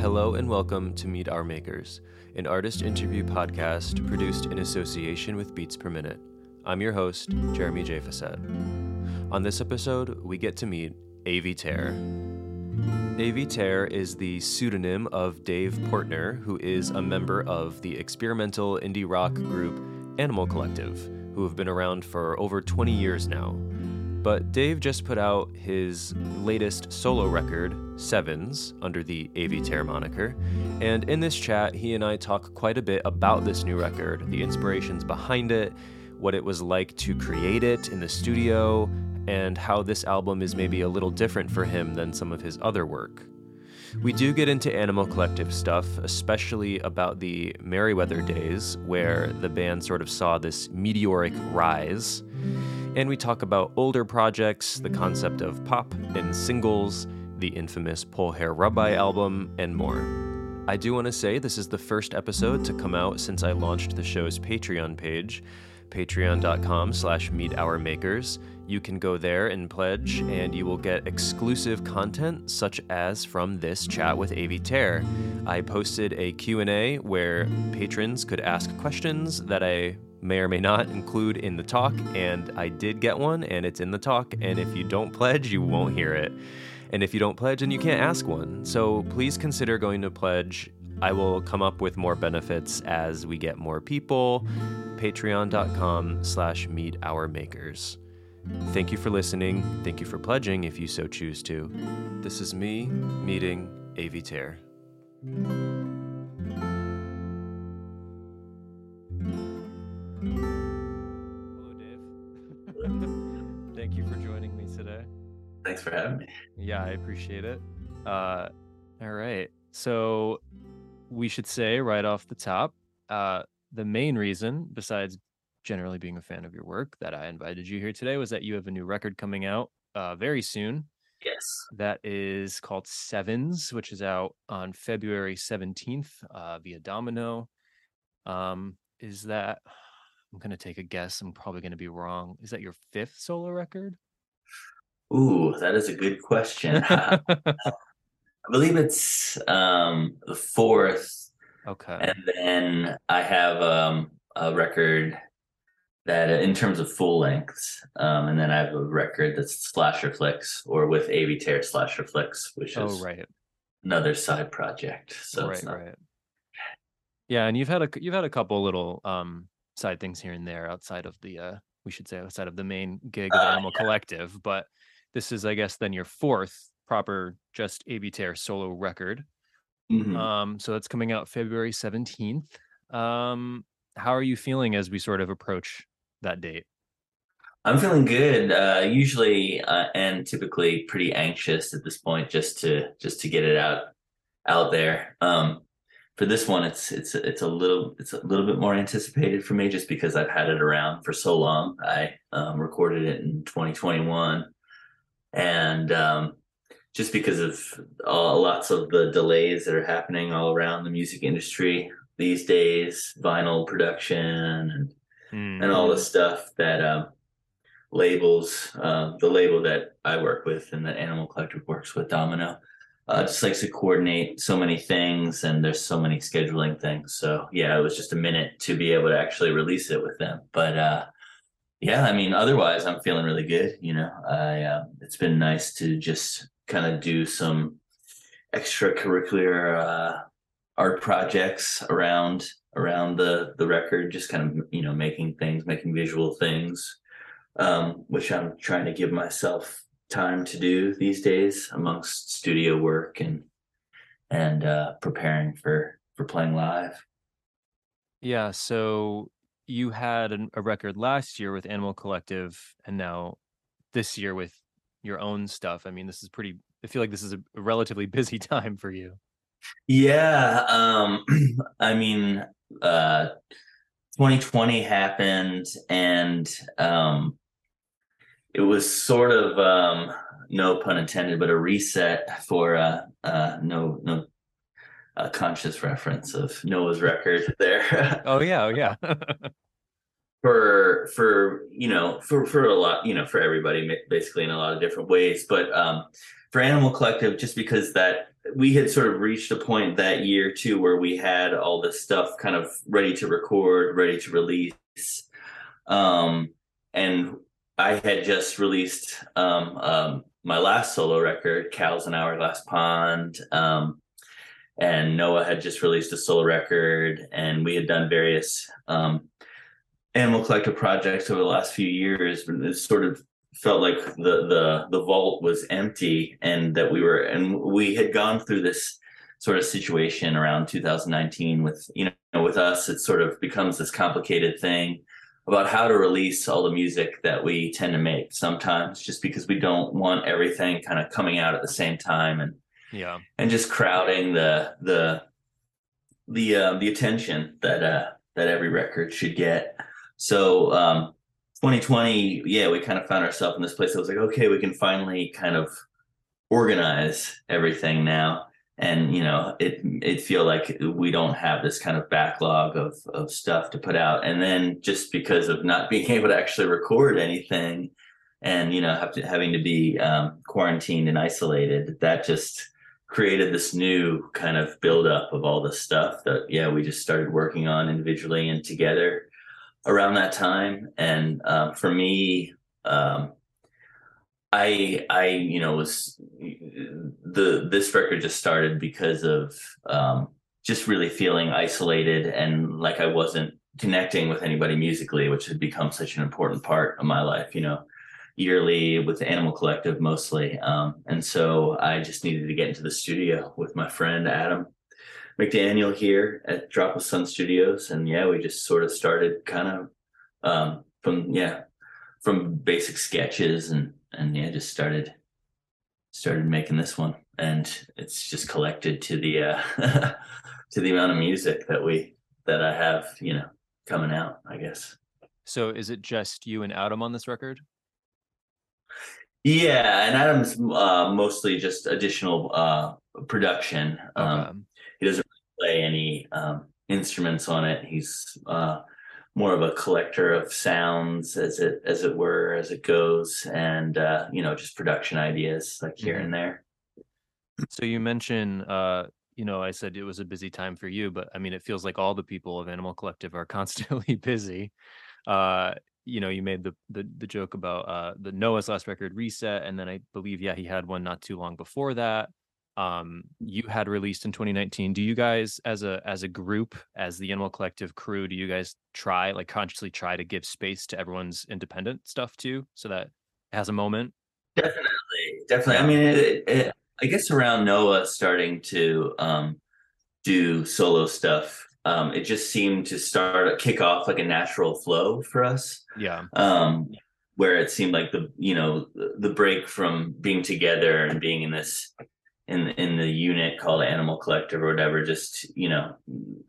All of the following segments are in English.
Hello and welcome to Meet Our Makers, an artist interview podcast produced in association with Beats Per Minute. I'm your host, Jeremy J. Facette. On this episode, we get to meet Avey Tare. Avey Tare is the pseudonym of Dave Portner, who is a member of the experimental indie rock group Animal Collective, who have been around for over 20 years now. But Dave just put out his latest solo record, Sevens, under the Tare moniker. And in this chat, he and I talk quite a bit about this new record, the inspirations behind it, what it was like to create it in the studio, and how this album is maybe a little different for him than some of his other work. We do get into Animal Collective stuff, especially about the Merriweather days, where the band sort of saw this meteoric rise. And we talk about older projects, the concept of pop and singles, the infamous Pullhair Rubeye album, and more. I do want to say this is the first episode to come out since I launched the show's Patreon page, patreon.com slash meetourmakers. You can go there and pledge, and you will get exclusive content such as from this chat with Avey Tare. I posted a Q&A where patrons could ask questions that I may or may not include in the talk, and I did get one, and it's in the talk, and if you don't pledge, you won't hear it. And if you don't pledge, then you can't ask one. So please consider going to pledge. I will come up with more benefits as we get more people. Patreon.com slash meet our makers. Thank you for listening. Thank you for pledging if you so choose to. This is me meeting Avey Tare. Thanks for having me. Yeah, I appreciate it. Uh, all right. So we should say right off the top, uh, the main reason, besides generally being a fan of your work, that I invited you here today was that you have a new record coming out uh, very soon. Yes. That is called Sevens, which is out on February 17th uh, via Domino. Um, is that, I'm going to take a guess. I'm probably going to be wrong. Is that your fifth solo record? Ooh, that is a good question. I believe it's um the fourth, okay. and then I have um a record that uh, in terms of full lengths, um, and then I have a record that's slasher flicks or with Avey Tare slasher flicks, which Oh, is right. another side project. So right, it's not right. Yeah, and you've had a you've had a couple little um side things here and there outside of the uh we should say outside of the main gig of Uh, Animal Collective, but this is I guess then your fourth proper just Tare solo record. Mhm. Um so it's coming out February 17th. Um how are you feeling as we sort of approach that date? I'm feeling good. Uh, usually uh, and typically pretty anxious at this point, just to just to get it out out there. Um, for this one, it's it's it's a little it's a little bit more anticipated for me, just because I've had it around for so long. I um, recorded it in 2021, and um, just because of uh, lots of the delays that are happening all around the music industry these days, vinyl production and Hmm. and all the stuff that um, labels uh, the label that I work with and that Animal Collective works with Domino uh, just likes to coordinate so many things and there's so many scheduling things so yeah it was just a minute to be able to actually release it with them but uh, yeah I mean otherwise I'm feeling really good you know. I uh, it's been nice to just kind of do some extracurricular uh, art projects around around the the record just kind of you know making things making visual things um which i'm trying to give myself time to do these days amongst studio work and and uh preparing for for playing live. Yeah, so you had an, a record last year with Animal Collective and now this year with your own stuff. I mean, this is pretty I feel like this is a, relatively busy time for you. yeah um i mean uh 2020 happened and um it was sort of um no pun intended but a reset for uh uh no no a conscious reference of noah's record there Oh yeah, oh yeah. for for you know for for a lot you know for everybody basically in a lot of different ways but um for animal collective just because that we had sort of reached a point that year too where we had all this stuff kind of ready to record, ready to release. Um, and I had just released um, um, my last solo record, Cows in Hourglass Pond. Um, and Noah had just released a solo record, and we had done various um, animal collective projects over the last few years. But it sort of felt like the the the vault was empty, and that we were and we had gone through this sort of situation around 2019 with you know with us. It sort of becomes this complicated thing about how to release all the music that we tend to make sometimes just because we don't want everything kind of coming out at the same time and yeah. And just crowding the the the uh, the attention that uh that every record should get. So um 2020 yeah we kind of found ourselves in this place that was like okay we can finally kind of organize everything now. And you know it it feel like we don't have this kind of backlog of of stuff to put out. And then just because of not being able to actually record anything and you know to having to be um, quarantined and isolated that just created this new kind of buildup of all the stuff that yeah we just started working on individually and together around that time and um, for me um, I I you know was the this record just started because of um, just really feeling isolated and like I wasn't connecting with anybody musically, which had become such an important part of my life. You know, yearly with the Animal Collective mostly, um, and so I just needed to get into the studio with my friend Adam McDaniel here at Drop of Sun Studios, and yeah, we just sort of started kind of um, from yeah from basic sketches and and yeah, just started started making this one, and it's just collected to the uh, to the amount of music that we that I have, you know, coming out. I guess. So, is it just you and Adam on this record? Yeah, and Adam's uh, mostly just additional uh, production. Um, okay. He doesn't play any um, instruments on it. He's uh, more of a collector of sounds as it as it were as it goes and uh you know just production ideas like here mm-hmm. and there so you mentioned uh you know i said it was a busy time for you but i mean it feels like all the people of animal collective are constantly busy uh you know you made the the, the joke about uh the noah's last record reset and then i believe yeah he had one not too long before that um you had released in 2019 do you guys as a as a group as the animal collective crew do you guys try like consciously try to give space to everyone's independent stuff too so that it has a moment? Definitely definitely. I mean it, it, i guess around noah starting to um do solo stuff um it just seemed to start kick off like a natural flow for us yeah um where it seemed like the you know the break from being together and being in this in in the unit called Animal Collective or whatever, just you know,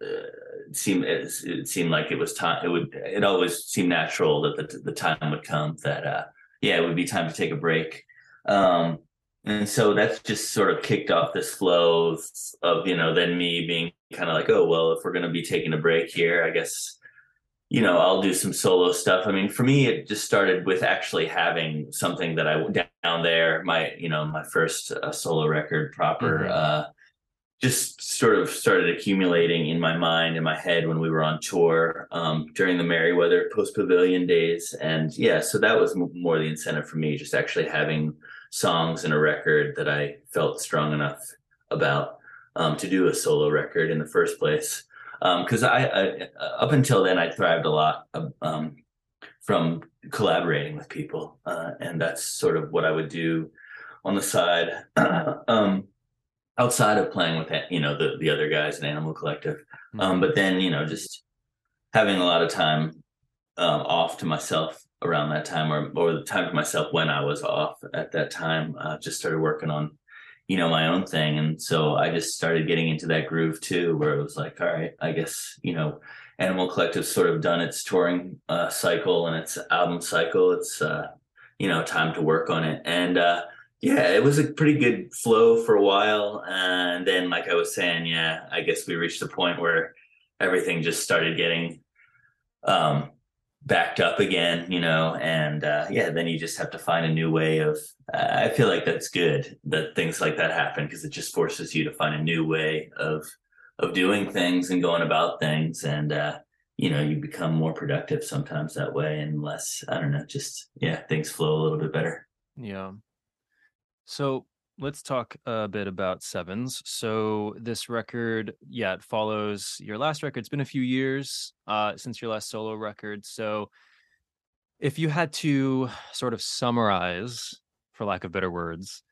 uh, seemed it, it, seemed like it was time. It would it always seemed natural that the the time would come that uh, yeah, it would be time to take a break. Um, and so that's just sort of kicked off this flow of, of you know then me being kind of like oh well if we're going to be taking a break here i guess you know, I'll do some solo stuff. I mean, for me, it just started with actually having something that I down there, my, you know, my first uh, solo record proper, mm-hmm. uh, just sort of started accumulating in my mind in my head when we were on tour um, during the Merriweather post pavilion days. And yeah, so that was more the incentive for me, just actually having songs and a record that I felt strong enough about um, to do a solo record in the first place because um, I, I, up until then I thrived a lot um, from collaborating with people, uh, and that's sort of what I would do on the side, um, outside of playing with you know the the other guys in Animal Collective. Mm-hmm. Um, but then you know just having a lot of time uh, off to myself around that time, or or the time to myself when I was off at that time, uh, just started working on you know, my own thing. And so I just started getting into that groove too, where it was like, all right, I guess, you know, Animal Collective sort of done its touring uh, cycle and its album cycle. It's, uh, you know, time to work on it. And uh, yeah, it was a pretty good flow for a while. And then, like I was saying, yeah, I guess we reached the point where everything just started getting um, backed up again, you know, and uh, yeah, then you just have to find a new way of. Uh, I feel like that's good that things like that happen because it just forces you to find a new way of of doing things and going about things, and uh, you know, you become more productive sometimes that way, and less. I don't know, just yeah, things flow a little bit better. Yeah. So let's talk a bit about Sevens. So this record, yeah, it follows your last record. It's been a few years uh, since your last solo record. So if you had to sort of summarize, for lack of better words,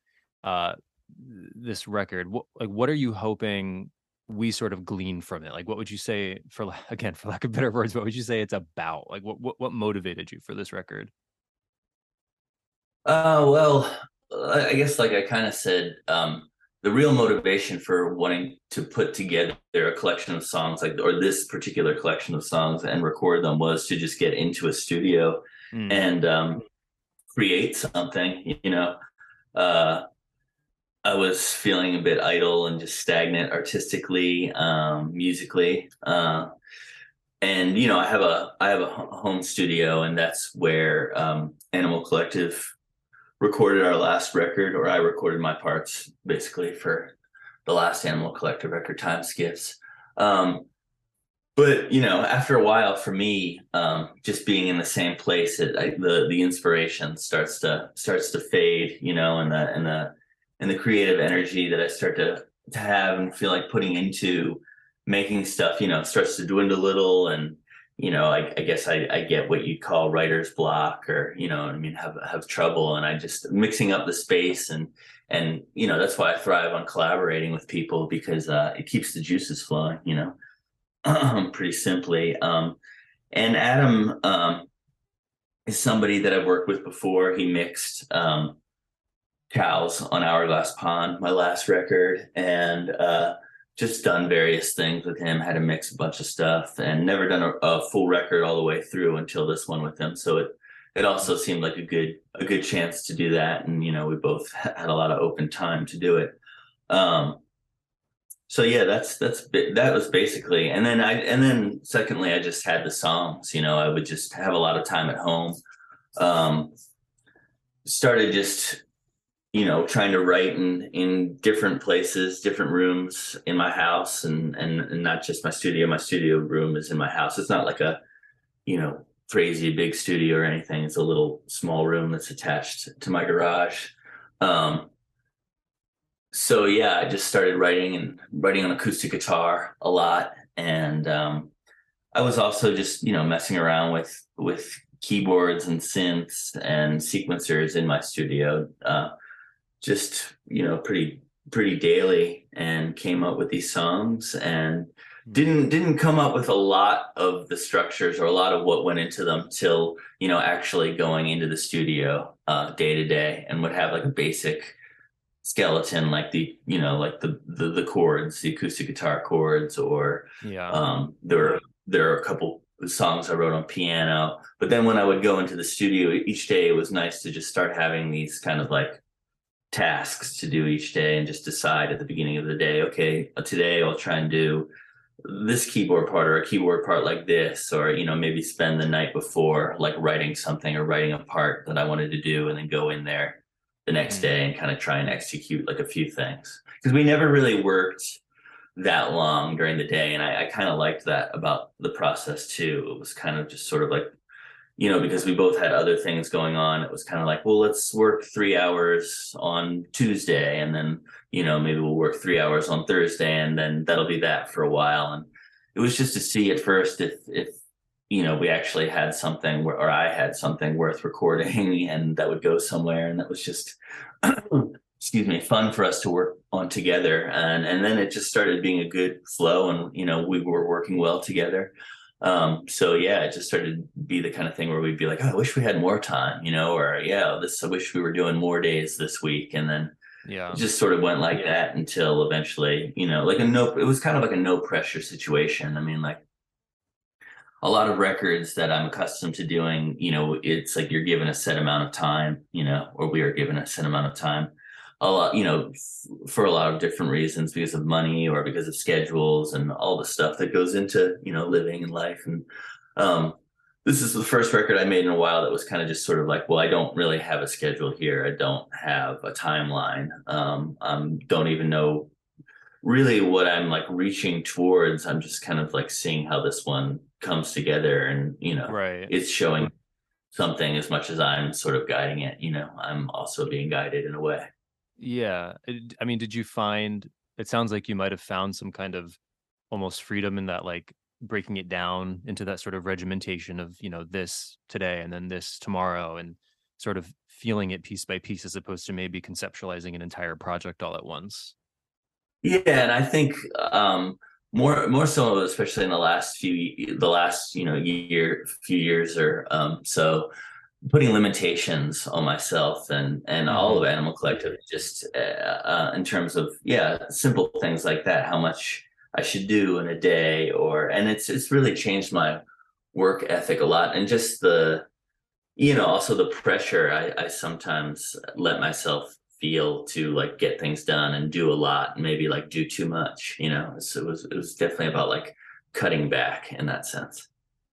uh, this record, what, like what are you hoping we sort of glean from it? Like what would you say for again, for lack of better words, what would you say it's about? Like what what, what motivated you for this record? Uh, well, I guess like I kind of said, um, the real motivation for wanting to put together a collection of songs like or this particular collection of songs and record them was to just get into a studio mm. and um, create something you know uh, i was feeling a bit idle and just stagnant artistically um, musically uh, and you know i have a i have a home studio and that's where um, animal collective recorded our last record, or I recorded my parts basically for the last Animal Collective record, Time Skiffs. Um, but you know, after a while, for me, um, just being in the same place, it, I, the the inspiration starts to starts to fade. You know, and the and the and the creative energy that I start to to have and feel like putting into making stuff, you know, starts to dwindle a little and you know, I, I guess I, I, get what you'd call writer's block or, you know, I mean, have, have trouble. And I just mixing up the space and, and, you know, that's why I thrive on collaborating with people because uh, it keeps the juices flowing, you know, pretty simply. Um, and Adam um, is somebody that I've worked with before. He mixed um, cows on Hourglass Pond, my last record. And, uh, just done various things with him, had to mix a bunch of stuff, and never done a, a, full record all the way through until this one with him. So it it also seemed like a good a good chance to do that, and you know we both had a lot of open time to do it. Um, so yeah, that's that's that was basically, and then I and then secondly, I just had the songs. You know, I would just have a lot of time at home. Um, started just you know trying to write in in different places different rooms in my house and, and and not just my studio. My studio room is in my house. It's not like a you know crazy big studio or anything. It's a little small room that's attached to my garage. Um so yeah i just started writing and writing on acoustic guitar a lot. And um i was also just you know messing around with with keyboards and synths and sequencers in my studio. Uh just you know pretty pretty daily and came up with these songs and didn't didn't come up with a lot of the structures or a lot of what went into them till you know actually going into the studio uh, day to day and would have like a basic skeleton like the you know like the the, the chords the acoustic guitar chords or yeah. um there are there are a couple songs I wrote on piano. But then when I would go into the studio each day it was nice to just start having these kind of like tasks to do each day and just decide at the beginning of the day, okay, uh, today I'll try and do this keyboard part or a keyboard part like this, or, you know, maybe spend the night before like writing something or writing a part that I wanted to do and then go in there the next mm-hmm. day and kind of try and execute like a few things. Because we never really worked that long during the day. And I, I kind of liked that about the process too. It was kind of just sort of like you know, because we both had other things going on, it was kind of like, well, let's work three hours on Tuesday, and then you know maybe we'll work three hours on Thursday, and then that'll be that for a while. And it was just to see at first if if you know we actually had something where, or I had something worth recording, and that would go somewhere, and that was just. excuse me fun for us to work on together and and then it just started being a good flow and you know we were working well together um, so yeah, it just started to be the kind of thing where we'd be like, oh, I wish we had more time, you know, or yeah, this I wish we were doing more days this week. And then yeah, it just sort of went like that until eventually, you know, like a no it was kind of like a no pressure situation. I mean, like a lot of records that I'm accustomed to doing, you know, it's like you're given a set amount of time, you know, or we are given a set amount of time a lot, you know, f- for a lot of different reasons because of money or because of schedules and all the stuff that goes into, you know, living and life. And, um, this is the first record I made in a while that was kind of just sort of like, well, I don't really have a schedule here. I don't have a timeline. Um, um, don't even know really what I'm like reaching towards. I'm just kind of like seeing how this one comes together, and you know, right. it's showing something as much as I'm sort of guiding it. You know, I'm also being guided in a way. Yeah, I mean, did you find? It sounds like you might have found some kind of almost freedom in that, like breaking it down into that sort of regimentation of you know this today and then this tomorrow and sort of feeling it piece by piece as opposed to maybe conceptualizing an entire project all at once yeah and i think um more more so especially in the last few the last you know year few years or um so putting limitations on myself and and all of mm-hmm. animal collective just uh, uh, in terms of yeah simple things like that how much I should do in a day or and it's it's really changed my work ethic a lot. And just the you know also the pressure I, I sometimes let myself feel to like get things done and do a lot and maybe like do too much you know? So it was it was definitely about like cutting back in that sense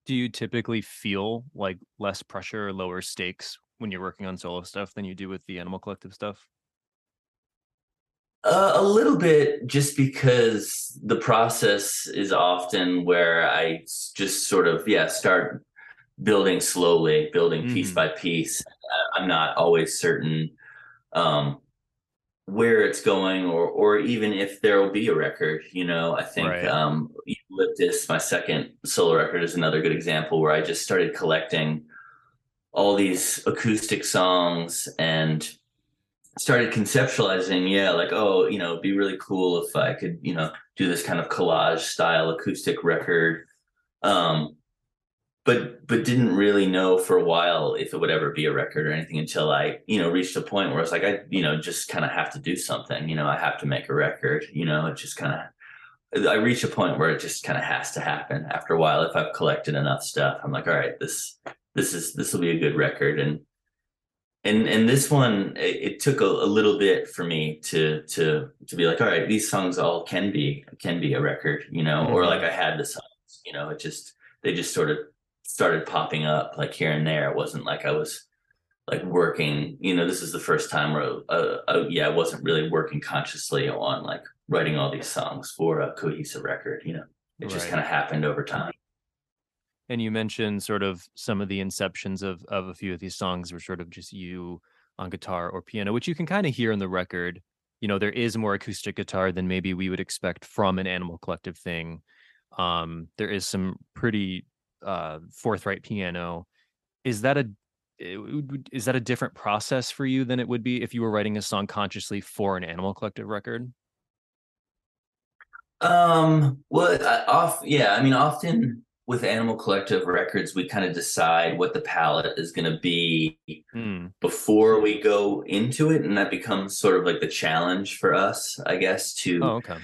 do you typically feel like less pressure or lower stakes when you're working on solo stuff than you do with the animal collective stuff uh, a little bit, just because the process is often where I just sort of yeah start building slowly, building mm-hmm. piece by piece. I'm not always certain um, where it's going, or or even if there will be a record. You know, I think right. um, Eucalyptus, my second solo record, is another good example where I just started collecting all these acoustic songs and started conceptualizing, yeah, like, oh, you know, it'd be really cool if I could, you know, do this kind of collage style acoustic record. Um, but but didn't really know for a while if it would ever be a record or anything until I, you know, reached a point where I was like, I, you know, just kind of have to do something. You know, I have to make a record. You know, it just kind of I reach a point where it just kind of has to happen after a while. If I've collected enough stuff, I'm like, all right, this this is this will be a good record. And and and this one it, it took a, a, little bit for me to to to be like all right these songs all can be can be a record you know mm-hmm. or like i had the songs you know it just they just sort of started popping up like here and there it wasn't like i was like working you know this is the first time where uh, uh, yeah i wasn't really working consciously on like writing all these songs for a cohesive record you know it right. just kind of happened over time and you mentioned sort of some of the inceptions of of a few of these songs were sort of just you on guitar or piano, which you can kind of hear in the record. You know, there is more acoustic guitar than maybe we would expect from an Animal Collective thing. Um, there is some pretty uh, forthright piano. Is that a is that a different process for you than it would be if you were writing a song consciously for an Animal Collective record? Um. Well, I, off. Yeah. I mean, often with Animal Collective Records, we kind of decide what the palette is going to be mm. before we go into it, and that becomes sort of like the challenge for us, I guess. To oh, okay.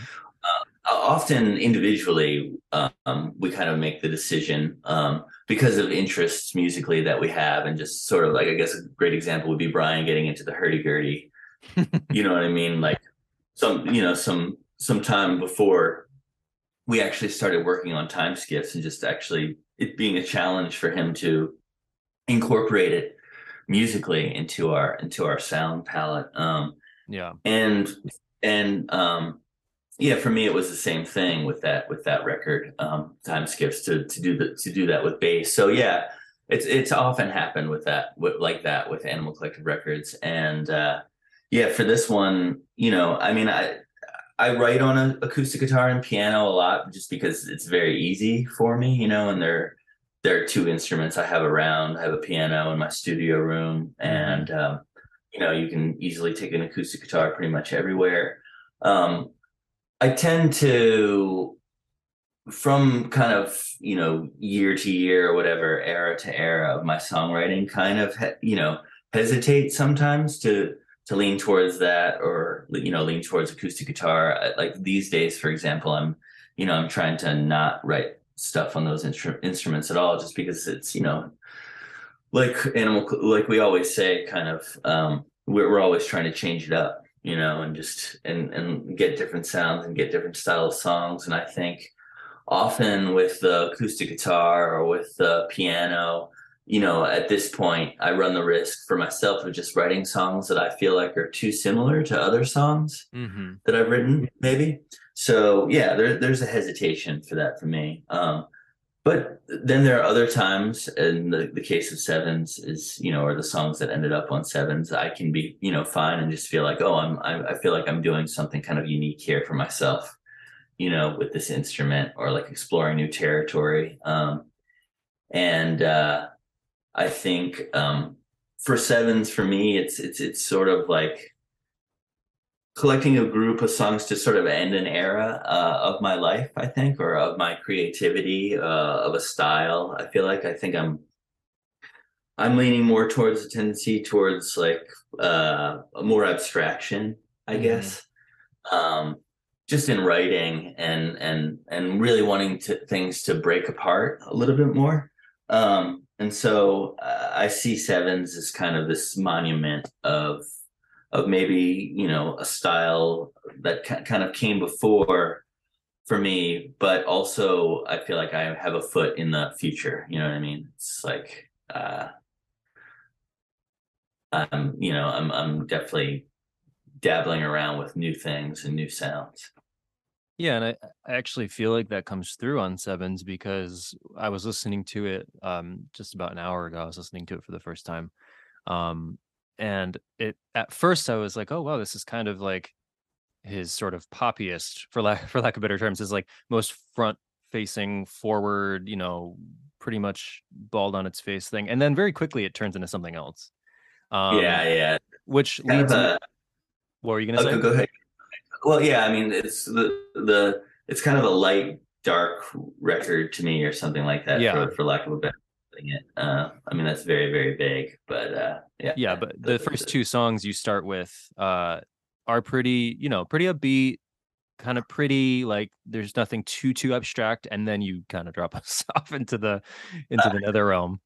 Often individually, um, we kind of make the decision um, because of interests musically that we have, and just sort of like I guess a great example would be Brian getting into the hurdy gurdy. you know what I mean? Like some, you know, some some time before we actually started working on Time Skiffs and just actually it being a challenge for him to incorporate it musically into our into our sound palette um yeah and and um yeah for me it was the same thing with that with that record um Time Skiffs to to do the to do that with bass so yeah it's it's often happened with that with like that with animal collective records and uh yeah for this one you know i mean i I write on an acoustic guitar and piano a lot just because it's very easy for me, you know, and they're there are two instruments I have around. I have a piano in my studio room, and um, you know, you can easily take an acoustic guitar pretty much everywhere. Um, I tend to, from kind of you know year to year or whatever, era to era of my songwriting, kind of you know hesitate sometimes to to lean towards that or you know lean towards acoustic guitar. Like these days for example i'm you know i'm trying to not write stuff on those instru- instruments at all just because it's you know like animal like we always say kind of um we're, we're always trying to change it up you know and just and and get different sounds and get different style of songs and i think often with the acoustic guitar or with the piano, you know, at this point, I run the risk for myself of just writing songs that I feel like are too similar to other songs mm-hmm. that I've written, maybe. So yeah, there, there's a hesitation for that for me. Um, but then there are other times, in the, the case of sevens, is you know, or the songs that ended up on sevens, I can be you know fine and just feel like, oh, I'm I, I feel like I'm doing something kind of unique here for myself, you know, with this instrument or like exploring new territory. Um, and uh, I think um, for sevens, for me, it's it's it's sort of like collecting a group of songs to sort of end an era uh, of my life, I think, or of my creativity, uh, of a style. I feel like I think I'm I'm leaning more towards a tendency towards like uh, more abstraction, I mm-hmm. guess. Um, just in writing and and and really wanting to things to break apart a little bit more. Um, and so uh, I see sevens as kind of this monument of of maybe you know a style that kind of came before for me but also i feel like i have a foot in the future you know what i mean? It's like uh i'm you know i'm i'm definitely dabbling around with new things and new sounds. Yeah and i, I actually feel like that comes through on sevens because i was listening to it um just about an hour ago i was listening to it for the first time. Um and it at first I was like, oh wow, this is kind of like his sort of poppiest, for lack for lack of better terms, is like most front facing forward, you know, pretty much bald on its face thing, and then very quickly it turns into something else. Um, yeah, yeah. Which kind leads. A, what were you gonna say? Go ahead. Well, yeah, I mean, it's the the it's kind of a light dark record to me, or something like that. Yeah. For, for lack of a better it. Uh, I mean, that's very, very vague, but uh, yeah. Yeah, but the, first two songs you start with uh, are pretty, you know, pretty upbeat, kind of pretty. Like there's nothing too too abstract, and then you kind of drop us off into the into the nether realm.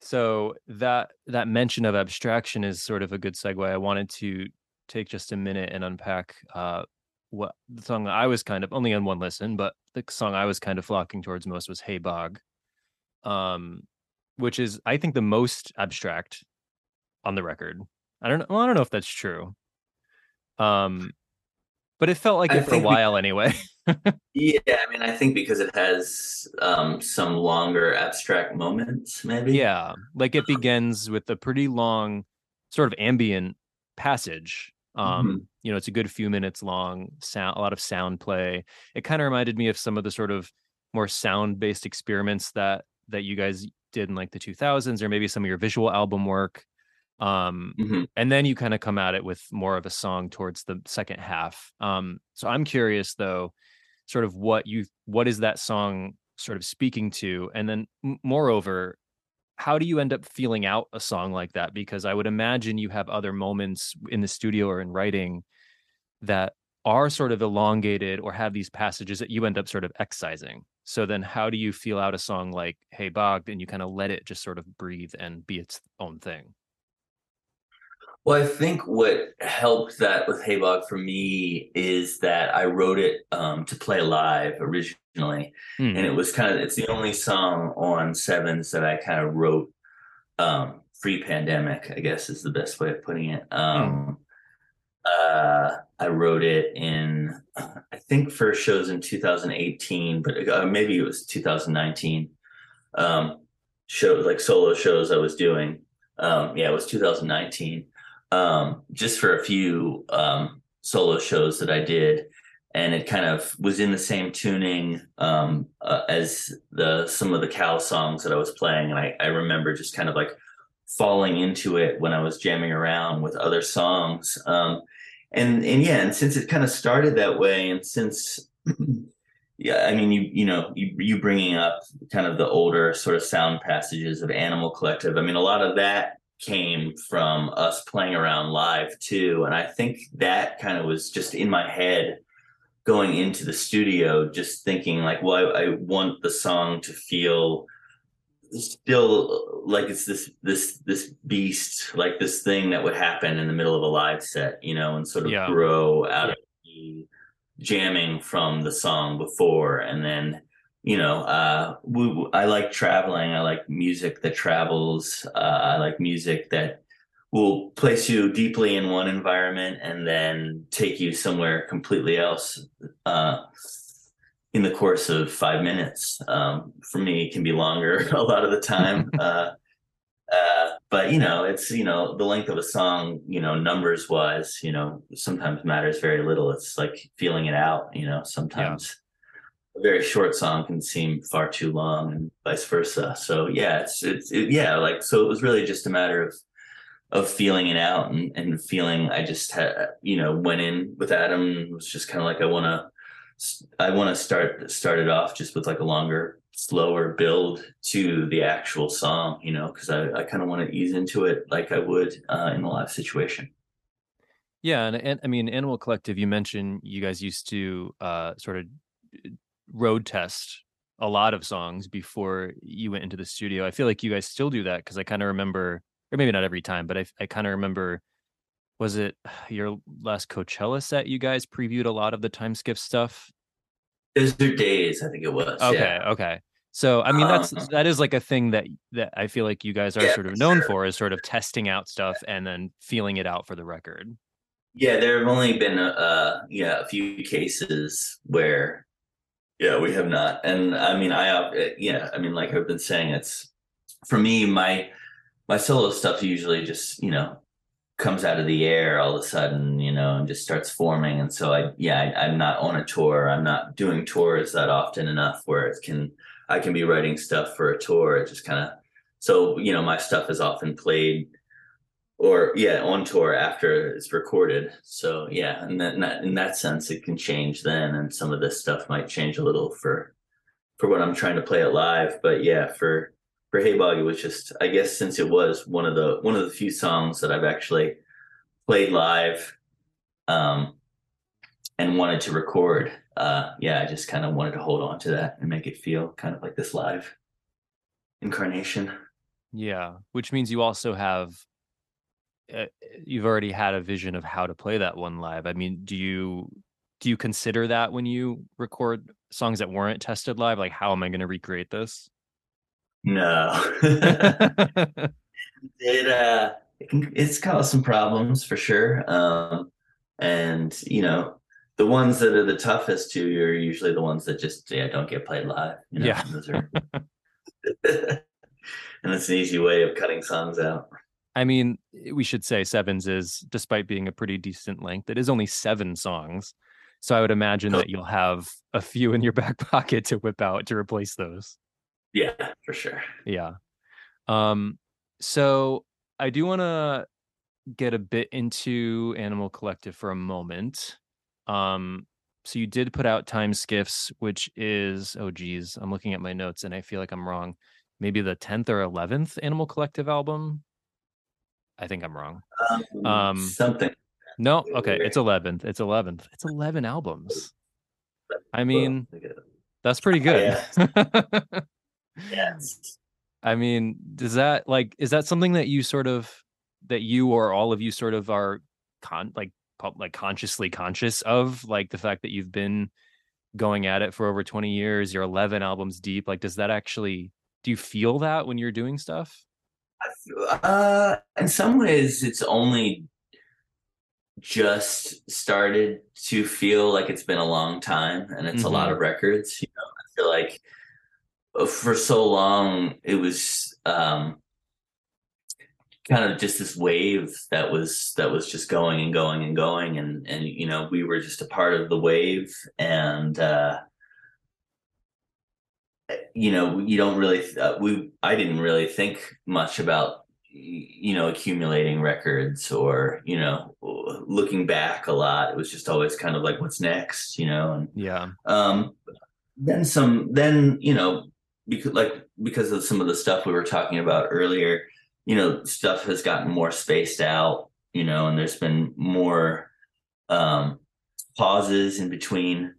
So that that mention of abstraction is sort of a good segue. I wanted to take just a minute and unpack uh, what the song I was kind of only on one listen, but the song I was kind of flocking towards most was "Hey Bog," um, which is I think the most abstract on the record. I don't know. Well, I don't know if that's true. Um, but it felt like I it for a while anyway. yeah, I mean, I think because it has um, some longer abstract moments, maybe. Yeah, like it begins with a pretty long, sort of ambient passage. Um, mm-hmm. you know, it's a good few minutes long. Sound, a lot of sound play. It kind of reminded me of some of the sort of more sound-based experiments that that you guys did in like the 2000s or maybe some of your visual album work um mm-hmm. and then you kind of come at it with more of a song towards the second half um so i'm curious though sort of what you what is that song sort of speaking to? And then moreover how do you end up feeling out a song like that? Because i would imagine you have other moments in the studio or in writing that are sort of elongated or have these passages that you end up sort of excising so then how do you feel out a song like Hey Bog and you kind of let it just sort of breathe and be its own thing? Well, I think what helped that with Hey Bog for me is that I wrote it um, to play live originally. Mm. And it was kind of, it's the only song on Sevens that I kind of wrote um, pre pandemic, I guess is the best way of putting it. Um, mm. uh, I wrote it in, I think first shows in 2018, but uh, maybe it was 2019. Um, shows like solo shows I was doing. Um, yeah, it was 2019. Um, just for a few um, solo shows that I did, and it kind of was in the same tuning um, uh, as the some of the Cal songs that I was playing, and I, I remember just kind of like falling into it when I was jamming around with other songs. Um, and and yeah, and since it kind of started that way, and since yeah, I mean, you you know, you you bringing up kind of the older sort of sound passages of Animal Collective. I mean, a lot of that came from us playing around live too, and I think that kind of was just in my head going into the studio, just thinking like, well, I, I want the song to feel still like it's this this this beast like this thing that would happen in the middle of a live set you know and sort of yeah. grow out of the jamming from the song before. And then you know uh we, i like traveling. I like music that travels. Uh, i like music that will place you deeply in one environment and then take you somewhere completely else. Uh in the course of five minutes um for me it can be longer a lot of the time uh uh, but you know, it's you know the length of a song, you know, numbers wise, you know, sometimes matters very little. It's like feeling it out. You know, sometimes yeah. a very short song can seem far too long, and vice versa. So yeah, it's it's it, yeah, like so it was really just a matter of of feeling it out and, and feeling I just had you know went in with Adam was just kind of like I want to I want to start start it off just with like a longer slower build to the actual song, you know, because I, I kind of want to ease into it like I would uh, in a live situation. Yeah, and, and I mean, Animal Collective. You mentioned you guys used to uh, sort of uh, road test a lot of songs before you went into the studio. I feel like you guys still do that because I kind of remember, or maybe not every time, but I, I kind of remember. Was it your last Coachella set? You guys previewed a lot of the Time Skiff stuff. Those are days, I think it was. Okay, yeah. okay. So I mean that's um, that is like a thing that that I feel like you guys are yeah, sort of known sure. for is sort of testing out stuff and then feeling it out for the record. Yeah, there have only been uh yeah a few cases where yeah we have not, and I mean I uh, yeah I mean like I've been saying it's for me my my solo stuff usually just you know comes out of the air all of a sudden, you know, and just starts forming. And so I, yeah, I, am not on a tour. I'm not doing tours that often enough where it can I can be writing stuff for a tour. It just kind of so you know my stuff is often played or yeah on tour after it's recorded. So yeah, in that in that sense, it can change then, and some of this stuff might change a little for for what I'm trying to play it live. But yeah, for for Hey Bog, it was just I guess since it was one of the one of the few songs that I've actually played live um and wanted to record uh, yeah, I just kind of wanted to hold on to that and make it feel kind of like this live incarnation. Yeah, which means you also have uh, you've already had a vision of how to play that one live. I mean, do you do you consider that when you record songs that weren't tested live? Like, how am I going to recreate this? No, it uh, it can, it's caused some problems for sure. Um, and you know, the ones that are the toughest to you are usually the ones that just yeah don't get played live. You know? Yeah, are... and it's an easy way of cutting songs out. I mean, we should say Sevens is, despite being a pretty decent length, it is only seven songs. So I would imagine oh. that you'll have a few in your back pocket to whip out to replace those. Yeah, for sure. Yeah. Um, so I do want to get a bit into Animal Collective for a moment. Um, so you did put out Time Skiffs, which is oh geez, I'm looking at my notes and I feel like I'm wrong. Maybe the 10th or 11th Animal Collective album. I think I'm wrong. Um, um something. No, okay, it's 11th. It's 11th. It's 11 albums. I mean, that's pretty good. yes. I mean, does that like is that something that you sort of that you or all of you sort of are con like like consciously conscious of like the fact that you've been going at it for over 20 years you're 11 albums deep like does that actually do you feel that when you're doing stuff uh in some ways it's only just started to feel like it's been a long time and it's mm-hmm. a lot mm-hmm. of records you know i feel like for so long it was um kind of just this wave that was that was just going and going and going. And and you know we were just a part of the wave. And uh you know you don't really uh, we i didn't really think much about you know accumulating records or you know looking back a lot. It was just always kind of like what's next you know? And yeah. um then some then you know because like because of some of the stuff we were talking about earlier you know, stuff has gotten more spaced out, you know, and there's been more um, pauses in between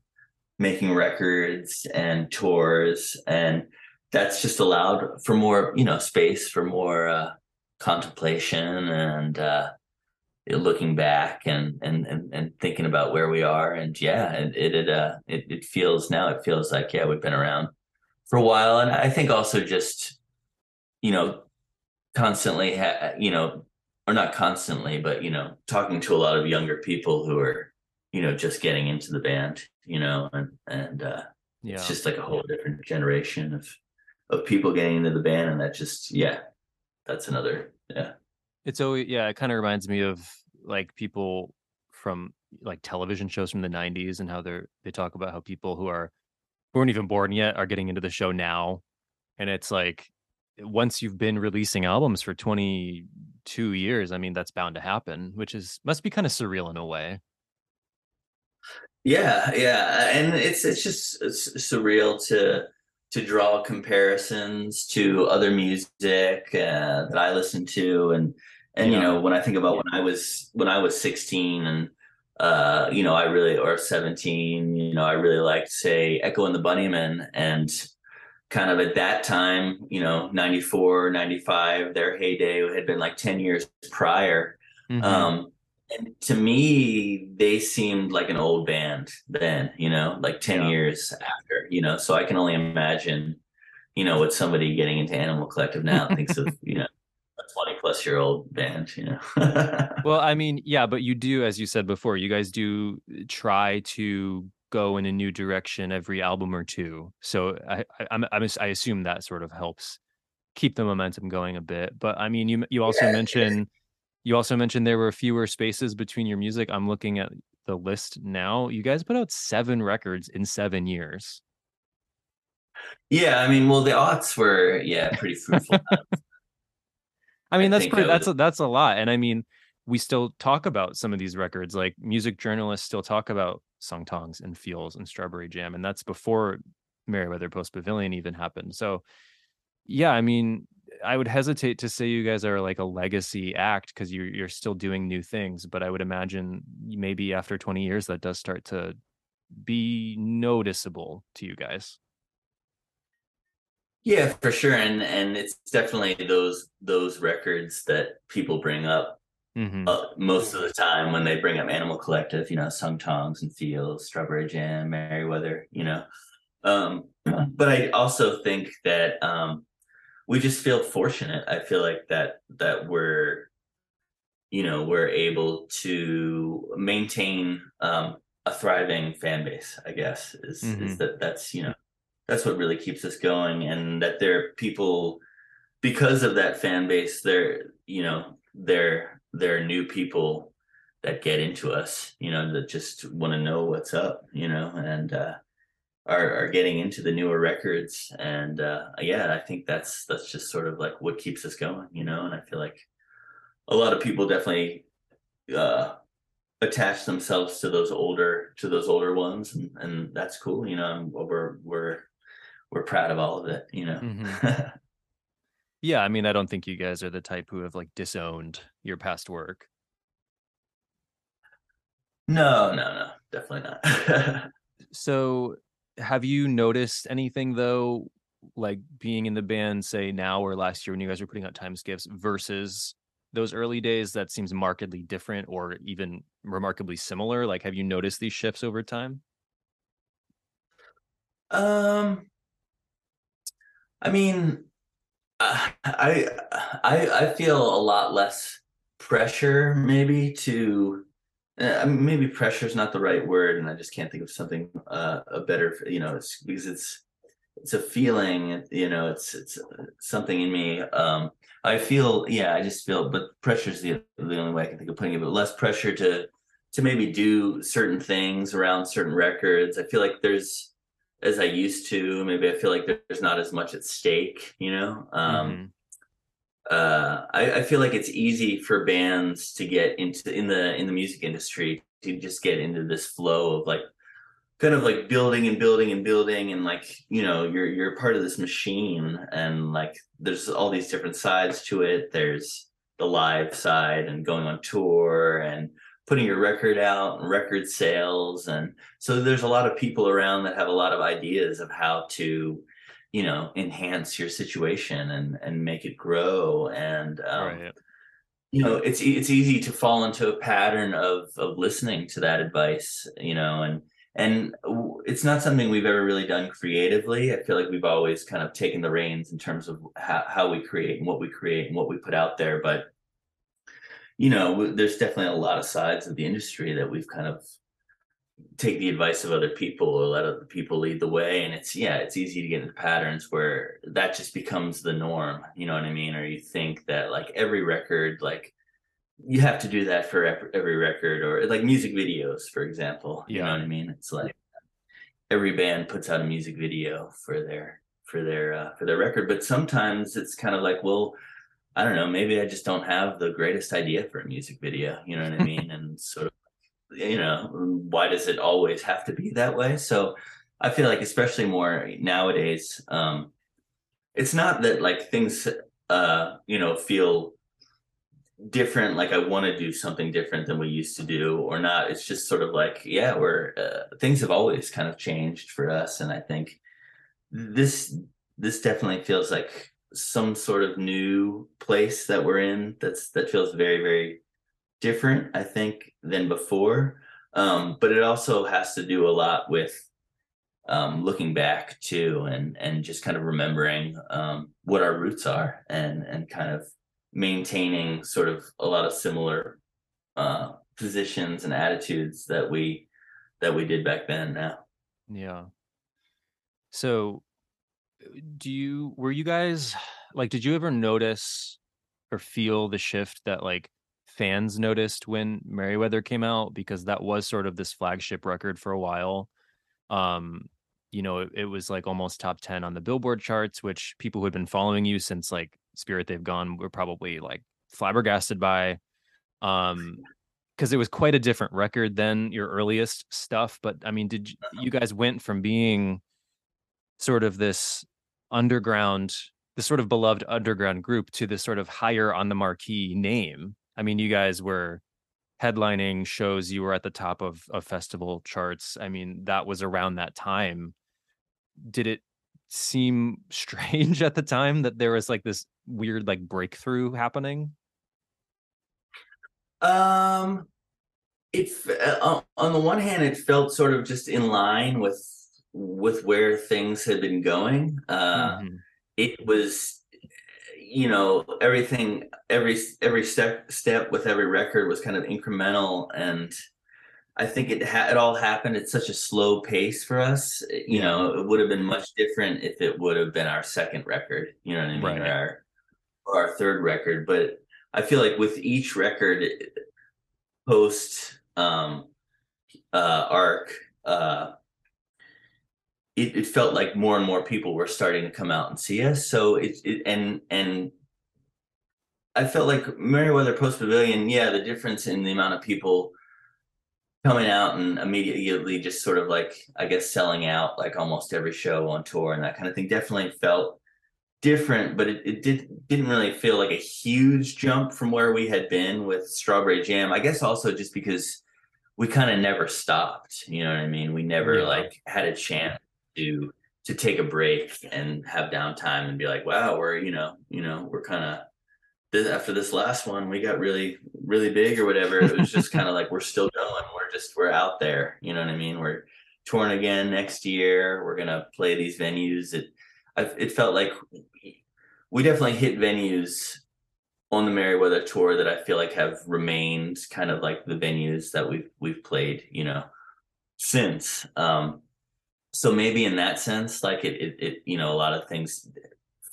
making records and tours. And that's just allowed for more, you know, space for more uh, contemplation and, uh, looking back and, and and and thinking about where we are and yeah it it uh, it it feels now it feels like yeah we've been around for a while and i think also just you know constantly ha- you know or not constantly but you know talking to a lot of younger people who are you know just getting into the band you know and and uh Yeah. it's just like a whole different generation of of people getting into the band and that just yeah that's another yeah It's always yeah, it kind of reminds me of like people from like television shows from the 90s and how they're they talk about how people who are who aren't even born yet are getting into the show now. And it's like once you've been releasing albums for 22 years, I mean that's bound to happen, which is must be kind of surreal in a way. Yeah, yeah, and it's it's just it's surreal to to draw comparisons to other music uh, that I listen to, and and you know when I think about when I was when I was sixteen and uh you know I really or seventeen, you know I really liked say Echo and the Bunnymen, and kind of at that time, you know 94, 95, their heyday had been like ten years prior. Mhm. Um, and to me, they seemed like an old band then, you know, like 10 Yeah. years after, you know, so I can only imagine, you know, what somebody getting into Animal Collective now thinks of, you know, 20 plus year old band, you know. well, I mean, yeah, but you do, as you said before, you guys do try to go in a new direction every album or two. So I, I, I'm, I'm, I assume that sort of helps keep the momentum going a bit. But I mean, you, you also Yeah. mentioned, you also mentioned there were fewer spaces between your music. I'm looking at the list now. You guys put out seven records in seven years. yeah, I mean, well, the aughts were, yeah, pretty fruitful. I mean, I that's pretty, that's a, that's a lot. And I mean, we still talk about some of these records. Like music journalists still talk about Sung Tongs and Feels and Strawberry Jam, and that's before Merriweather Post Pavilion even happened. So, yeah, I mean, I would hesitate to say you guys are like a legacy act because you're you're still doing new things. But I would imagine maybe after 20 years, that does start to be noticeable to you guys. Yeah, for sure. And, and it's definitely those, those records that people bring up hmm uh, most of the time when they bring up Animal Collective, you know, Sung Tongs and Feels, Strawberry Jam, Merriweather, you know. Um, but I also think that um, we just feel fortunate. I feel like that that we're, you know, we're able to maintain um, a thriving fan base. I guess is Mhm. is that that's you know that's what really keeps us going, and that there are people because of that fan base. There, you know, there there are new people that get into us, you know, that just want to know what's up, you know, and uh, are are getting into the newer records. And uh, yeah, I think that's that's just sort of like what keeps us going, you know. And I feel like a lot of people definitely uh, attach themselves to those older to those older ones, and, and that's cool, you know. We're we're we're proud of all of it, you know. Mhm. Yeah, I mean, I don't think you guys are the type who have like disowned your past work. no, no, no, definitely not. So, have you noticed anything though, like being in the band, say now or last year when you guys were putting out Time Skiffs versus those early days that seems markedly different or even remarkably similar? Like, have you noticed these shifts over time? Um, I mean, I I I feel a lot less pressure, maybe to. Uh, maybe pressure is not the right word, and I just can't think of something uh, a better. You know, it's because it's it's a feeling. You know, it's it's something in me. Um, I feel, yeah, I just feel, but pressure is the the only way I can think of putting it. But less pressure to to maybe do certain things around certain records. I feel like there's as I used to. Maybe I feel like there's not as much at stake, you know. Um, Mhm. uh, I, I feel like it's easy for bands to get into in the in the music industry to just get into this flow of like kind of like building and building and building and like you know you're you're part of this machine and like there's all these different sides to it there's the live side and going on tour and putting your record out and record sales and so there's a lot of people around that have a lot of ideas of how to you know enhance your situation and and make it grow and um, right. you know it's it's easy to fall into a pattern of of listening to that advice you know and and it's not something we've ever really done creatively i feel like we've always kind of taken the reins in terms of how, how we create and what we create and what we put out there but you know there's definitely a lot of sides of the industry that we've kind of take the advice of other people or let other people lead the way and it's yeah it's easy to get into patterns where that just becomes the norm you know what i mean? Or you think that like every record like you have to do that for every record or like music videos for example Yeah. you know what i mean? It's like every band puts out a music video for their for their uh, for their record but sometimes it's kind of like well i don't know maybe i just don't have the greatest idea for a music video you know what i mean? And sort of you know why does it always have to be that way? So i feel like especially more nowadays um it's not that like things uh you know feel different like i want to do something different than we used to do or not. It's just sort of like yeah we're uh, things have always kind of changed for us. And i think this this definitely feels like some sort of new place that we're in that's that feels very very different, I think, than before. Um, but it also has to do a lot with um, looking back too, and and just kind of remembering um, what our roots are, and and kind of maintaining sort of a lot of similar uh, positions and attitudes that we that we did back then. Now, yeah. So, do you were you guys like? Did you ever notice or feel the shift that like fans noticed when Merriweather came out because that was sort of this flagship record for a while. Um, you know, it, it, was like almost top 10 on the Billboard charts, which people who had been following you since like Spirit They've Gone were probably like flabbergasted by. Um, because it was quite a different record than your earliest stuff. But I mean, did you, you guys went from being sort of this underground, this sort of beloved underground group to this sort of higher on the marquee name I mean, you guys were headlining shows, you were at the top of, of festival charts. I mean, that was around that time. Did it seem strange at the time that there was like this weird like breakthrough happening? Um, it uh, on the one hand, it felt sort of just in line with with where things had been going. Uh, mm-hmm. It was you know everything every every step step with every record was kind of incremental and i think it ha- it all happened at such a slow pace for us you know it would have been much different if it would have been our second record you know what i mean right. or our or our third record but i feel like with each record post um uh arc uh it, it felt like more and more people were starting to come out and see us. So it, it and and I felt like Merriweather Post Pavilion, yeah, the difference in the amount of people coming out and immediately just sort of like I guess selling out like almost every show on tour and that kind of thing definitely felt different, but it, it did didn't really feel like a huge jump from where we had been with Strawberry Jam. I guess also just because we kind of never stopped. You know what I mean? We never yeah. like had a chance to to take a break and have downtime and be like, wow, we're you know, you know, we're kind of this, after this last one, we got really really big or whatever. It was just kind of like we're still going. We're just we're out there. You know what I mean? We're touring again next year. We're gonna play these venues. It it felt like we definitely hit venues on the Merriweather tour that I feel like have remained kind of like the venues that we've we've played, you know, since. Um, so maybe in that sense like it, it, it you know a lot of things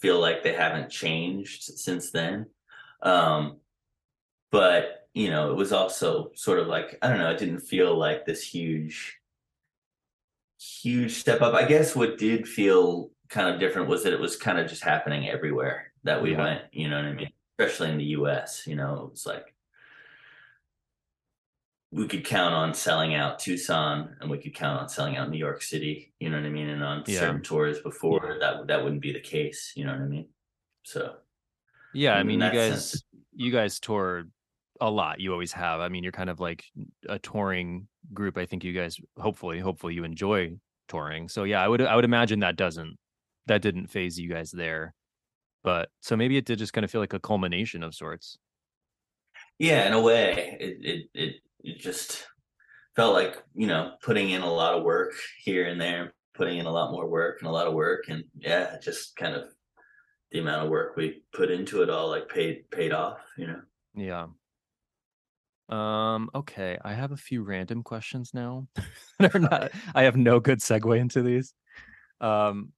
feel like they haven't changed since then. Um but you know it was also sort of like i don't know it didn't feel like this huge huge step up. I guess what did feel kind of different was that it was kind of just happening everywhere that we yeah. went you know what i mean? Especially in the us you know it was like we could count on selling out Tucson and we could count on selling out New York City, you know what I mean? And on yeah. certain tours before yeah. that that wouldn't be the case, you know what I mean? So Yeah, I mean you guys sense, you guys tour a lot. You always have. I mean, you're kind of like a touring group. I think you guys hopefully hopefully you enjoy touring. So yeah, I would I would imagine that doesn't that didn't phase you guys there. But so maybe it did just kind of feel like a culmination of sorts. yeah, in a way, it it it, it just felt like you know putting in a lot of work here and there, putting in a lot more work and a lot of work, and yeah, just kind of the amount of work we put into it all like paid paid off, you know. Yeah. Um, okay. I have a few random questions now. that are not I have no good segue into these. Um,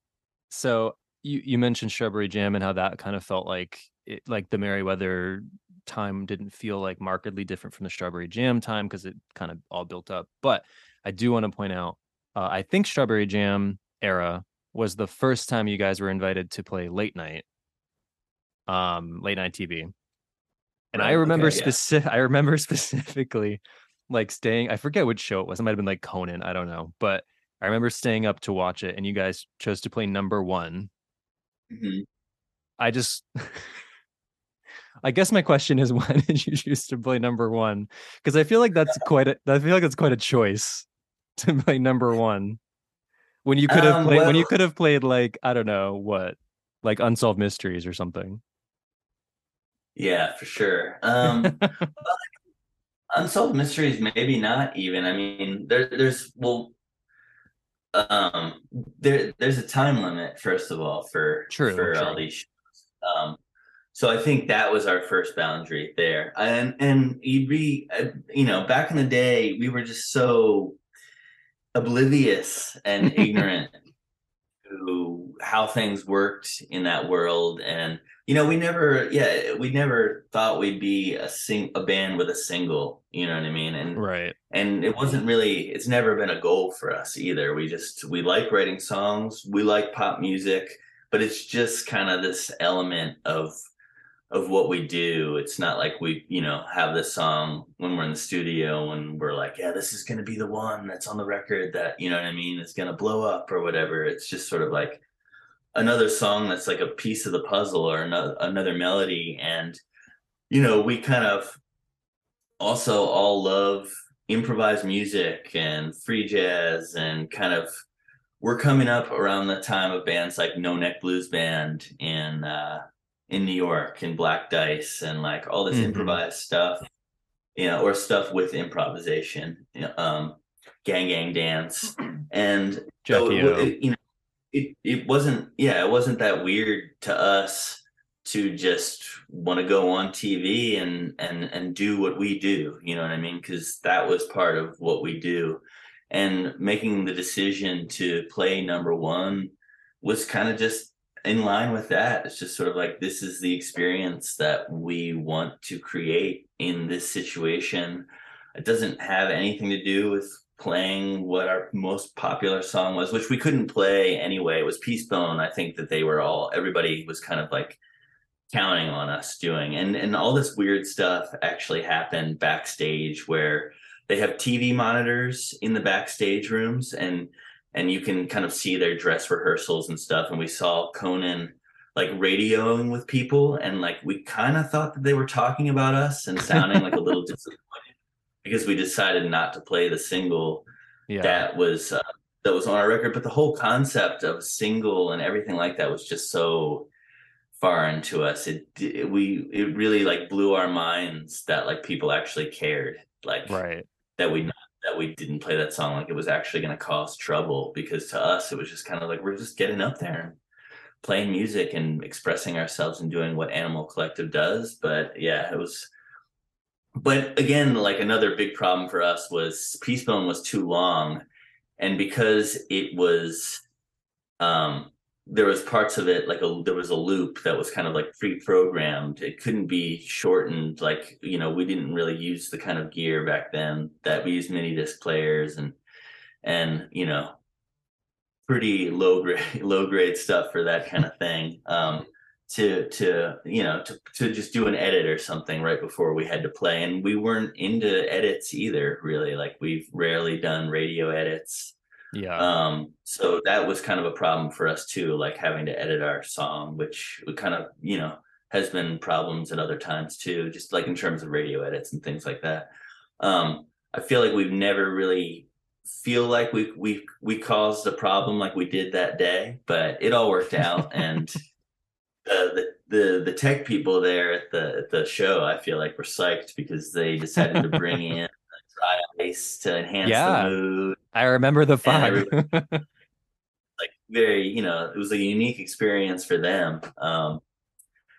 so you you mentioned Strawberry Jam and how that kind of felt like it, like the Merriweather time didn't feel like markedly different from the Strawberry Jam time because it kind of all built up. But I do want to point out, uh, I think Strawberry Jam era was the first time you guys were invited to play late night, um, late night TV. And Right, I remember okay, yeah. specific. I remember specifically, like staying. I forget which show it was. It might have been like Conan. I don't know, but I remember staying up to watch it, and you guys chose to play number one. Mhm. I just I guess my question is why did you choose to play number one? Because I feel like that's quite a I feel like that's quite a choice to play number one. When you could have Um, played when you could have played like, I don't know, what, like unsolved mysteries or something. Yeah, for sure. Um, unsolved mysteries, maybe not even. I mean, there, there's well, um, there, there's a time limit first of all for True, for all these shows. Um, so I think that was our first boundary there, and and you'd be, uh, you know, back in the day, we were just so oblivious and ignorant to how things worked in that world. And you know we never yeah we never thought we'd be a sing a band with a single you know what i mean? And Right. and it wasn't really it's never been a goal for us either. We just we like writing songs we like pop music but it's just kind of this element of of what we do. It's not like we you know have this song when we're in the studio and we're like yeah this is going to be the one that's on the record that you know what i mean? Is going to blow up or whatever. It's just sort of like another song that's like a piece of the puzzle or another another melody. And you know we kind of also all love improvised music and free jazz and kind of we're coming up around the time of bands like No Neck Blues Band in uh in New York and Black Dice and like all this Mhm. improvised stuff you know or stuff with improvisation you know, um gang gang dance. And so it, it- you know it, it wasn't yeah it wasn't that weird to us to just want to go on tv and and and do what we do you know what i mean? Because that was part of what we do. And making the decision to play number one was kind of just in line with that it's just sort of like this is the experience that we want to create in this situation it doesn't have anything to do with playing what our most popular song was, which we couldn't play anyway. It was Peacebone. I think that they were all everybody was kind of like counting on us doing. And and all this weird stuff actually happened backstage where they have TV monitors in the backstage rooms and and you can kind of see their dress rehearsals and stuff. And we saw Conan like radioing with people and like we kind of thought that they were talking about us and sounding like a little disappointed because we decided not to play the single Yeah. that was uh, that was on our record but the whole concept of single and everything like that was just so foreign to us it, it we it really like blew our minds that like people actually cared like Right. that we that we didn't play that song like it was actually going to cause trouble because to us it was just kind of like we're just getting up there and playing music and expressing ourselves and doing what animal collective does but yeah it was but again like another big problem for us was peacebone was too long and because it was um there was parts of it like a there was a loop that was kind of like pre-programmed. It couldn't be shortened like you know we didn't really use the kind of gear back then that we used mini disc players and and you know pretty low grade low grade stuff for that kind of thing. Um to to you know to to just do an edit or something right before we had to play. And we weren't into edits either really. Like we've rarely done radio edits Yeah. um so that was kind of a problem for us too like having to edit our song which we kind of you know has been problems at other times too just like in terms of radio edits and things like that um i feel like we've never really feel like we we we caused a problem like we did that day but it all worked out and the, the the the tech people there at the at the show, I feel like were psyched because they decided to bring in dry ice to enhance Yeah. the mood. I remember the everybody- Like very, you know, it was a unique experience for them. Um,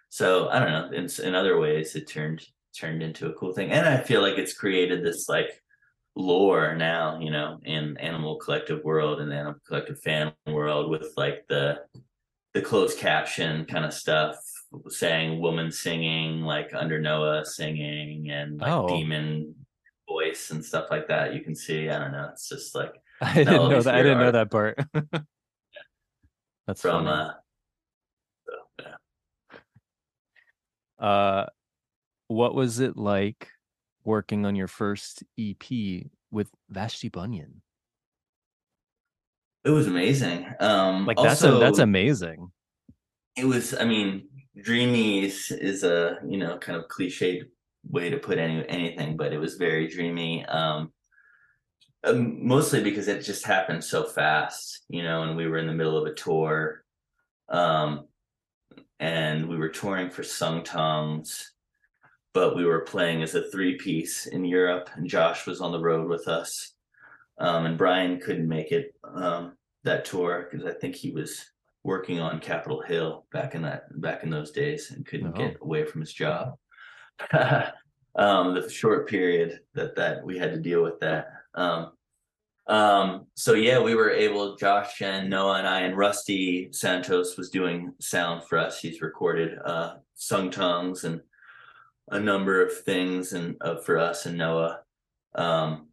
so I don't know. In in other ways, it turned turned into a cool thing, and I feel like it's created this like lore now, you know, in animal collective world and animal collective fan world with like the the closed caption kind of stuff saying woman singing like under Noah singing and like Oh. demon voice and stuff like that. You can see, I don't know, it's just like I didn't know that. I didn't know that part. That's from funny. uh so, yeah. Uh, what was it like working on your first EP with Vashti Bunyan? it was amazing. Um Like that's a, that's amazing. it was i mean dreamy is, is a you know kind of cliched way to put any anything but it was very dreamy um um, mostly because it just happened so fast you know and we were in the middle of a tour um and we were touring for sung tongs but we were playing as a three piece in europe and josh was on the road with us um and brian couldn't make it um that tour because i think he was working on Capitol Hill back in that back in those days and couldn't Oh. get away from his job. um, the short period that that we had to deal with that. Um, um, so yeah, we were able. Josh and Noah and I and Rusty Santos was doing sound for us. He's recorded uh, sung tongs and a number of things and uh, for us and Noah. Um,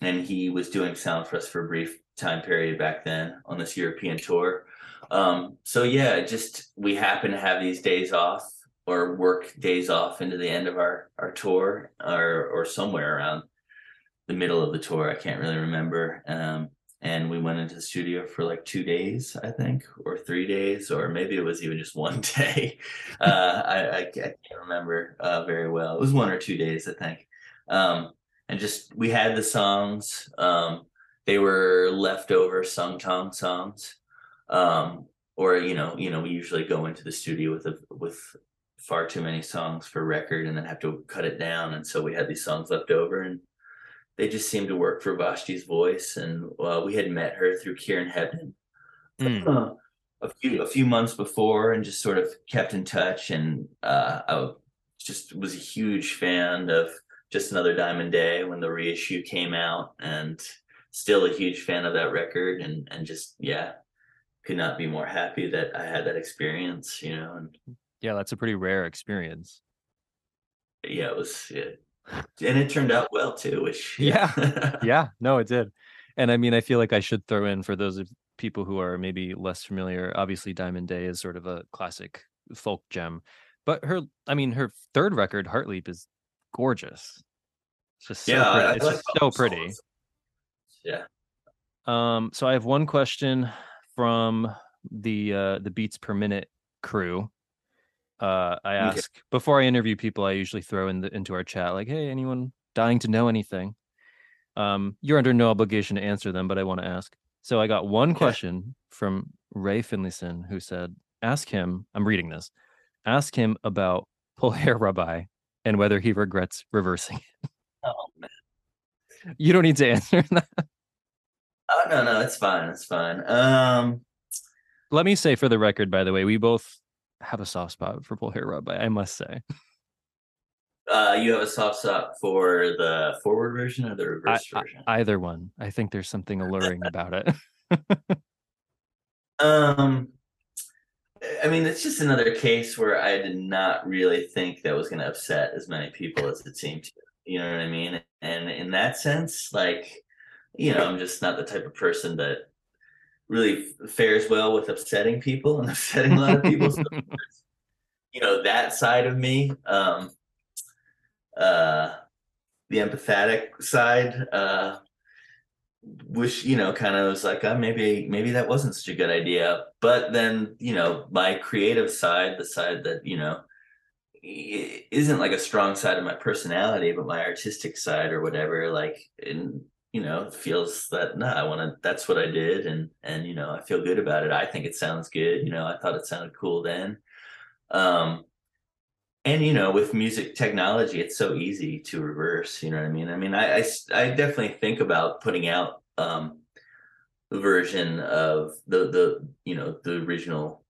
and he was doing sound for us for a brief time period back then on this European tour. Um, so yeah, just we happen to have these days off or work days off into the end of our our tour or or somewhere around the middle of the tour. I can't really remember. Um, and we went into the studio for like two days, I think, or three days, or maybe it was even just one day. Uh, I, I, I can't remember uh, very well. It was one or two days, I think. Um, and just we had the songs. Um, they were leftover sung tong songs um or you know you know we usually go into the studio with a with far too many songs for record and then have to cut it down. And so we had these songs left over and they just seemed to work for Vashti's voice. And uh, we had met her through Kieran Hebden Mm. uh, a few a few months before and just sort of kept in touch. And uh I just was a huge fan of just another diamond day when the reissue came out and still a huge fan of that record. And and just yeah could not be more happy that I had that experience you know and Yeah, that's a pretty rare experience. yeah it was yeah. and it turned out well too which yeah Yeah, no, it did. And I mean, I feel like I should throw in for those of people who are maybe less familiar. Obviously, Diamond Day is sort of a classic folk gem, but her, I mean, her third record, Heartleap, is gorgeous. It's just so yeah pretty. It's like so pretty. songs. yeah Um, so I have one question from the uh the beats per minute crew. Uh I Okay. ask before I interview people, I usually throw in the into our chat like, hey, anyone dying to know anything? Um, you're under no obligation to answer them, but I want to ask. So I got one Okay. question from Ray Finlayson who said, ask him, I'm reading this, ask him about Pullhair Rubeye and whether he regrets reversing. it." oh man You don't need to answer that. oh no no it's fine it's fine um Let me say for the record, by the way, we both have a soft spot for Pullhair Rubeye, I must say. uh you have a soft spot for the forward version or the reverse I- version Either one. I think there's something alluring about it. Um, I mean, it's just another case where I did not really think that was going to upset as many people as it seemed to. You know what I mean? And in that sense, like, you know, I'm just not the type of person that really fares well with upsetting people and upsetting a lot of people. so, you know, that side of me, um, uh, the empathetic side, uh, wish you know kind of was like oh, maybe maybe that wasn't such a good idea but then you know my creative side the side that you know isn't like a strong side of my personality but my artistic side or whatever like and you know feels that nah i want to that's what i did and and you know i feel good about it i think it sounds good you know i thought it sounded cool then Um, and you know, with music technology, it's so easy to reverse. You know what I mean? I mean, I I, I definitely think about putting out um, version of the the you know the original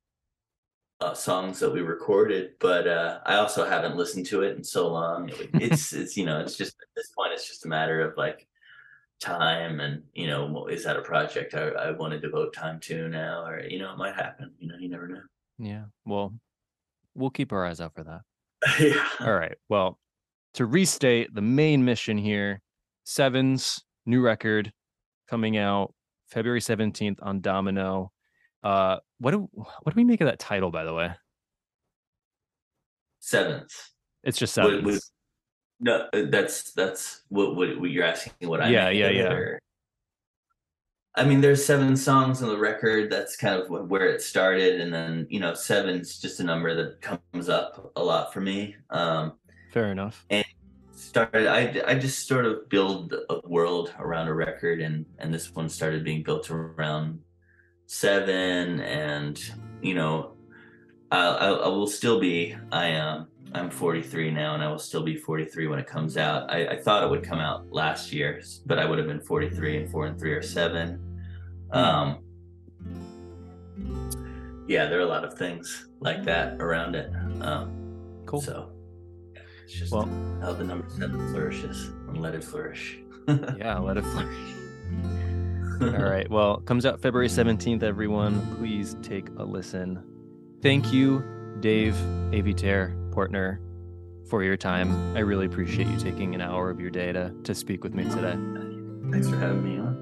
uh, songs that we recorded, but uh, I also haven't listened to it in so long. It, it's it's you know it's just at this point it's just a matter of like time and you know is that a project I, I want to devote time to now or you know it might happen you know you never know Yeah. Well, we'll keep our eyes out for that. yeah All right. Well, to restate the main mission here, Sevens new record coming out February 17th on Domino. Uh what do what do we make of that title by the way? seventh It's just Sevens. what- no uh, that's that's what what, what you're asking what I Yeah, yeah, yeah. I mean there's seven songs on the record that's kind of where it started and then you know seven's just a number that comes up a lot for me um Fair enough. And started I, I just sort of build a world around a record and and this one started being built around seven and you know I, I, I will still be I am I'm 43 now and I will still be 43 when it comes out I, I thought it would come out last year but I would have been 43 and four and three or seven um yeah there are a lot of things like that around it um Cool. so it's just Well- how the number seven flourishes and let it flourish. yeah, let it flourish. All right. Well, comes out February 17th, everyone. Please take a listen. Thank you, Dave Avey Tare Portner, for your time. I really appreciate you taking an hour of your day to, to speak with me today. Thanks for having me on.